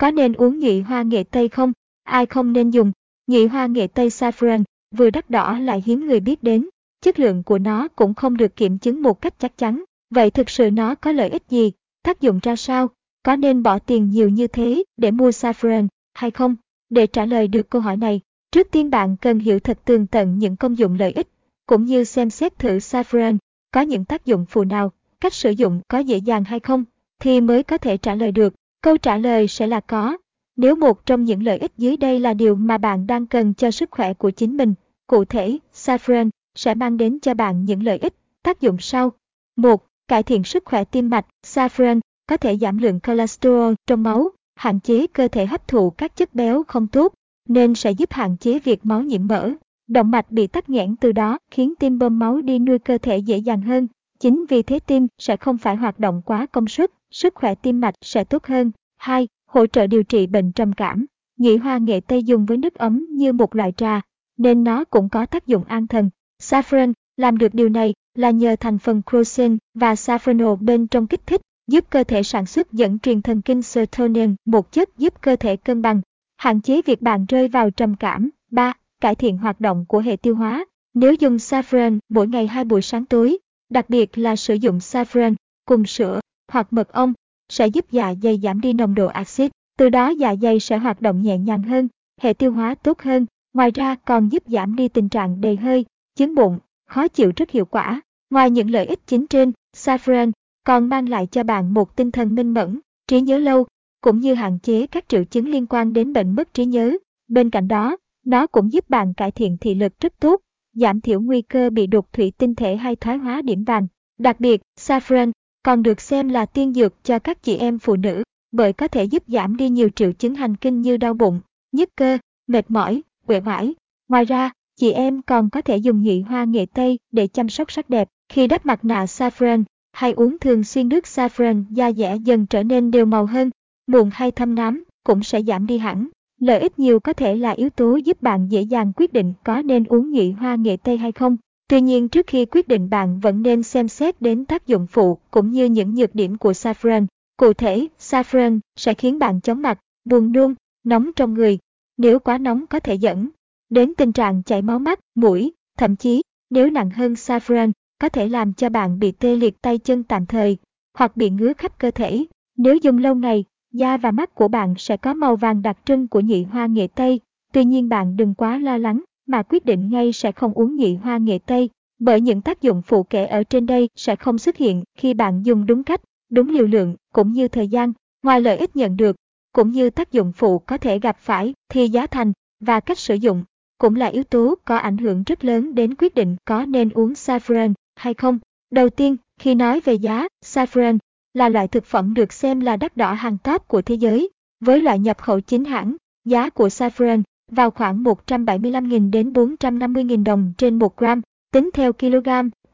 Có nên uống nhụy hoa nghệ tây không? Ai không nên dùng? Nhụy hoa nghệ tây saffron, vừa đắt đỏ lại hiếm người biết đến. Chất lượng của nó cũng không được kiểm chứng một cách chắc chắn. Vậy thực sự nó có lợi ích gì? Tác dụng ra sao? Có nên bỏ tiền nhiều như thế để mua saffron hay không? Để trả lời được câu hỏi này, trước tiên bạn cần hiểu thật tường tận những công dụng lợi ích, cũng như xem xét thử saffron có những tác dụng phụ nào, cách sử dụng có dễ dàng hay không, thì mới có thể trả lời được. Câu trả lời sẽ là có. Nếu một trong những lợi ích dưới đây là điều mà bạn đang cần cho sức khỏe của chính mình, cụ thể, saffron sẽ mang đến cho bạn những lợi ích, tác dụng sau. 1. Cải thiện sức khỏe tim mạch, saffron có thể giảm lượng cholesterol trong máu, hạn chế cơ thể hấp thụ các chất béo không tốt, nên sẽ giúp hạn chế việc máu nhiễm mỡ. Động mạch bị tắc nghẽn từ đó khiến tim bơm máu đi nuôi cơ thể dễ dàng hơn. Chính vì thế tim sẽ không phải hoạt động quá công suất, sức khỏe tim mạch sẽ tốt hơn. 2. Hỗ trợ điều trị bệnh trầm cảm. Nhĩ hoa nghệ tây dùng với nước ấm như một loại trà, nên nó cũng có tác dụng an thần. Saffron làm được điều này là nhờ thành phần crocin và saffronol bên trong kích thích, giúp cơ thể sản xuất dẫn truyền thần kinh serotonin, một chất giúp cơ thể cân bằng, hạn chế việc bạn rơi vào trầm cảm. 3. Cải thiện hoạt động của hệ tiêu hóa. Nếu dùng saffron mỗi ngày hai buổi sáng tối, đặc biệt là sử dụng saffron cùng sữa hoặc mật ong, sẽ giúp dạ dày giảm đi nồng độ axit, từ đó dạ dày sẽ hoạt động nhẹ nhàng hơn, hệ tiêu hóa tốt hơn. Ngoài ra còn giúp giảm đi tình trạng đầy hơi, chứng bụng, khó chịu rất hiệu quả. Ngoài những lợi ích chính trên, saffron còn mang lại cho bạn một tinh thần minh mẫn, trí nhớ lâu, cũng như hạn chế các triệu chứng liên quan đến bệnh mất trí nhớ. Bên cạnh đó, nó cũng giúp bạn cải thiện thị lực rất tốt, giảm thiểu nguy cơ bị đột thủy tinh thể hay thoái hóa điểm vàng. Đặc biệt, saffron còn được xem là tiên dược cho các chị em phụ nữ, bởi có thể giúp giảm đi nhiều triệu chứng hành kinh như đau bụng, nhức cơ, mệt mỏi, uể oải. Ngoài ra, chị em còn có thể dùng nhụy hoa nghệ tây để chăm sóc sắc đẹp. Khi đắp mặt nạ saffron, hay uống thường xuyên nước saffron da dẻ dần trở nên đều màu hơn, mụn hay thâm nám cũng sẽ giảm đi hẳn. Lợi ích nhiều có thể là yếu tố giúp bạn dễ dàng quyết định có nên uống nhụy hoa nghệ tây hay không. Tuy nhiên trước khi quyết định bạn vẫn nên xem xét đến tác dụng phụ cũng như những nhược điểm của saffron. Cụ thể, saffron sẽ khiến bạn chóng mặt, buồn nôn, nóng trong người. Nếu quá nóng có thể dẫn đến tình trạng chảy máu mắt, mũi, thậm chí nếu nặng hơn saffron có thể làm cho bạn bị tê liệt tay chân tạm thời hoặc bị ngứa khắp cơ thể. Nếu dùng lâu ngày, da và mắt của bạn sẽ có màu vàng đặc trưng của nhị hoa nghệ tây. Tuy nhiên bạn đừng quá lo lắng mà quyết định ngay sẽ không uống nhị hoa nghệ tây, bởi những tác dụng phụ kể ở trên đây sẽ không xuất hiện khi bạn dùng đúng cách, đúng liều lượng cũng như thời gian. Ngoài lợi ích nhận được, cũng như tác dụng phụ có thể gặp phải thì giá thành và cách sử dụng cũng là yếu tố có ảnh hưởng rất lớn đến quyết định có nên uống saffron hay không. Đầu tiên, khi nói về giá, saffron là loại thực phẩm được xem là đắt đỏ hàng top của thế giới. Với loại nhập khẩu chính hãng, giá của saffron vào khoảng 175.000 đến 450.000 đồng trên 1 gram. Tính theo kg,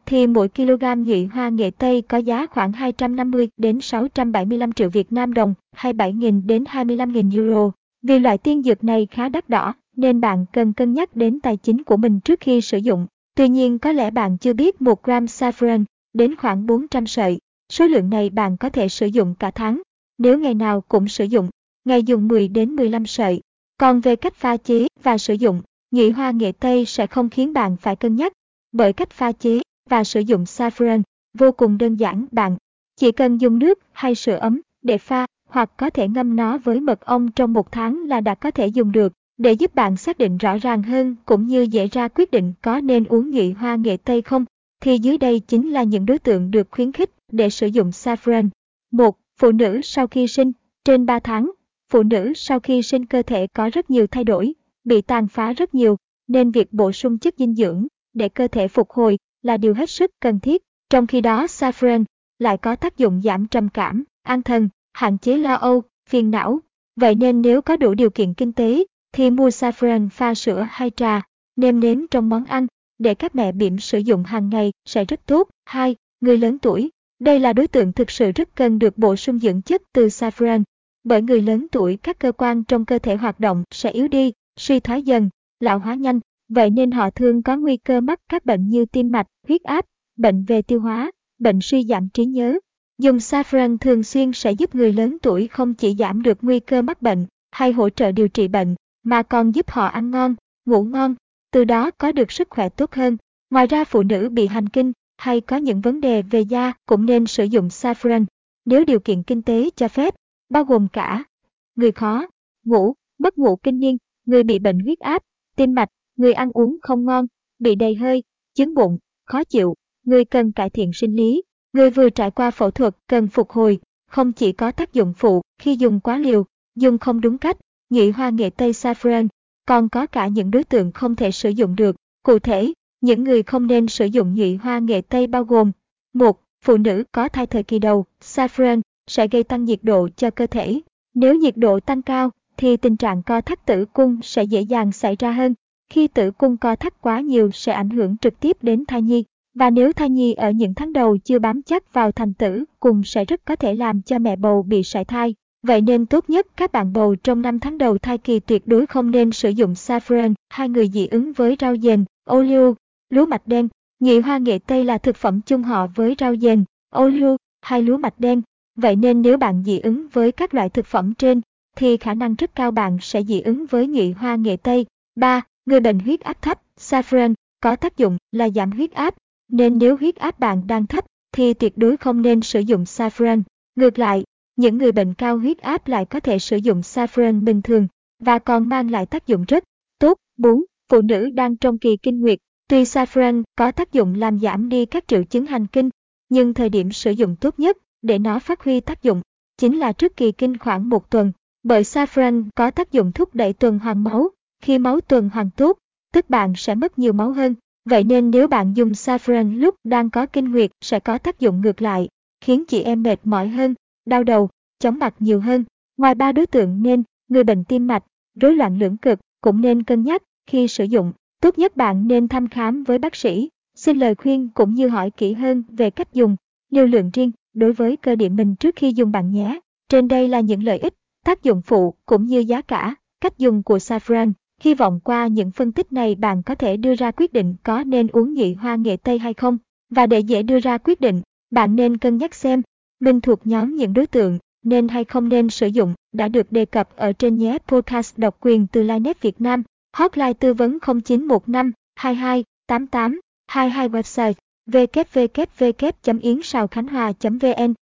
thì mỗi kg nhụy hoa nghệ Tây có giá khoảng 250 đến 675 triệu Việt Nam đồng, 27.000 đến 25.000 euro. Vì loại tiên dược này khá đắt đỏ, nên bạn cần cân nhắc đến tài chính của mình trước khi sử dụng. Tuy nhiên có lẽ bạn chưa biết 1 gram saffron đến khoảng 400 sợi. Số lượng này bạn có thể sử dụng cả tháng. Nếu ngày nào cũng sử dụng, ngày dùng 10 đến 15 sợi. Còn về cách pha chế và sử dụng, nhụy hoa nghệ Tây sẽ không khiến bạn phải cân nhắc, bởi cách pha chế và sử dụng saffron vô cùng đơn giản bạn. Chỉ cần dùng nước hay sữa ấm để pha hoặc có thể ngâm nó với mật ong trong một tháng là đã có thể dùng được. Để giúp bạn xác định rõ ràng hơn cũng như dễ ra quyết định có nên uống nhụy hoa nghệ Tây không, thì dưới đây chính là những đối tượng được khuyến khích để sử dụng saffron. 1. Phụ nữ sau khi sinh, trên 3 tháng. Phụ nữ sau khi sinh cơ thể có rất nhiều thay đổi, bị tàn phá rất nhiều, nên việc bổ sung chất dinh dưỡng để cơ thể phục hồi là điều hết sức cần thiết. Trong khi đó saffron lại có tác dụng giảm trầm cảm, an thần, hạn chế lo âu, phiền não. Vậy nên nếu có đủ điều kiện kinh tế, thì mua saffron pha sữa hay trà, nêm nếm trong món ăn, để các mẹ bỉm sử dụng hàng ngày sẽ rất tốt. 2. Người lớn tuổi. Đây là đối tượng thực sự rất cần được bổ sung dưỡng chất từ saffron. Bởi người lớn tuổi các cơ quan trong cơ thể hoạt động sẽ yếu đi, suy thoái dần, lão hóa nhanh, vậy nên họ thường có nguy cơ mắc các bệnh như tim mạch, huyết áp, bệnh về tiêu hóa, bệnh suy giảm trí nhớ. Dùng saffron thường xuyên sẽ giúp người lớn tuổi không chỉ giảm được nguy cơ mắc bệnh hay hỗ trợ điều trị bệnh, mà còn giúp họ ăn ngon, ngủ ngon, từ đó có được sức khỏe tốt hơn. Ngoài ra phụ nữ bị hành kinh hay có những vấn đề về da cũng nên sử dụng saffron nếu điều kiện kinh tế cho phép, bao gồm cả người khó ngủ, mất ngủ kinh niên, người bị bệnh huyết áp, tim mạch, người ăn uống không ngon, bị đầy hơi, chứng bụng, khó chịu, người cần cải thiện sinh lý, người vừa trải qua phẫu thuật cần phục hồi, không chỉ có tác dụng phụ khi dùng quá liều, dùng không đúng cách, nhị hoa nghệ tây saffron, còn có cả những đối tượng không thể sử dụng được. Cụ thể, những người không nên sử dụng nhụy hoa nghệ tây bao gồm một Phụ nữ có thai thời kỳ đầu, saffron sẽ gây tăng nhiệt độ cho cơ thể. Nếu nhiệt độ tăng cao, thì tình trạng co thắt tử cung sẽ dễ dàng xảy ra hơn. Khi tử cung co thắt quá nhiều sẽ ảnh hưởng trực tiếp đến thai nhi. Và nếu thai nhi ở những tháng đầu chưa bám chắc vào thành tử cung sẽ rất có thể làm cho mẹ bầu bị sảy thai. Vậy nên tốt nhất các bạn bầu trong 5 tháng đầu thai kỳ tuyệt đối không nên sử dụng saffron. Hai người dị ứng với rau dền, ô liu, lúa mạch đen. Nhị hoa nghệ tây là thực phẩm chung họ với rau dền, ô liu hay lúa mạch đen. Vậy nên nếu bạn dị ứng với các loại thực phẩm trên, thì khả năng rất cao bạn sẽ dị ứng với nhụy hoa nghệ tây. 3. Người bệnh huyết áp thấp, saffron có tác dụng là giảm huyết áp, nên nếu huyết áp bạn đang thấp thì tuyệt đối không nên sử dụng saffron. Ngược lại, những người bệnh cao huyết áp lại có thể sử dụng saffron bình thường và còn mang lại tác dụng rất tốt. 4. Phụ nữ đang trong kỳ kinh nguyệt, tuy saffron có tác dụng làm giảm đi các triệu chứng hành kinh, nhưng thời điểm sử dụng tốt nhất để nó phát huy tác dụng chính là trước kỳ kinh khoảng một tuần, bởi saffron có tác dụng thúc đẩy tuần hoàn máu. Khi máu tuần hoàn tốt, tức bạn sẽ mất nhiều máu hơn. Vậy nên nếu bạn dùng saffron lúc đang có kinh nguyệt sẽ có tác dụng ngược lại, khiến chị em mệt mỏi hơn, đau đầu, chóng mặt nhiều hơn. Ngoài ba đối tượng nên, người bệnh tim mạch, rối loạn lưỡng cực cũng nên cân nhắc khi sử dụng. Tốt nhất bạn nên thăm khám với bác sĩ, xin lời khuyên cũng như hỏi kỹ hơn về cách dùng, liều lượng riêng đối với cơ địa mình trước khi dùng bạn nhé. Trên đây là những lợi ích, tác dụng phụ cũng như giá cả, cách dùng của saffron. Hy vọng qua những phân tích này bạn có thể đưa ra quyết định có nên uống nhị hoa nghệ tây hay không. Và để dễ đưa ra quyết định, bạn nên cân nhắc xem mình thuộc nhóm những đối tượng nên hay không nên sử dụng đã được đề cập ở trên nhé podcast độc quyền từ Linet Việt Nam. Hotline tư vấn 0915 22 88 22 website www.yến vn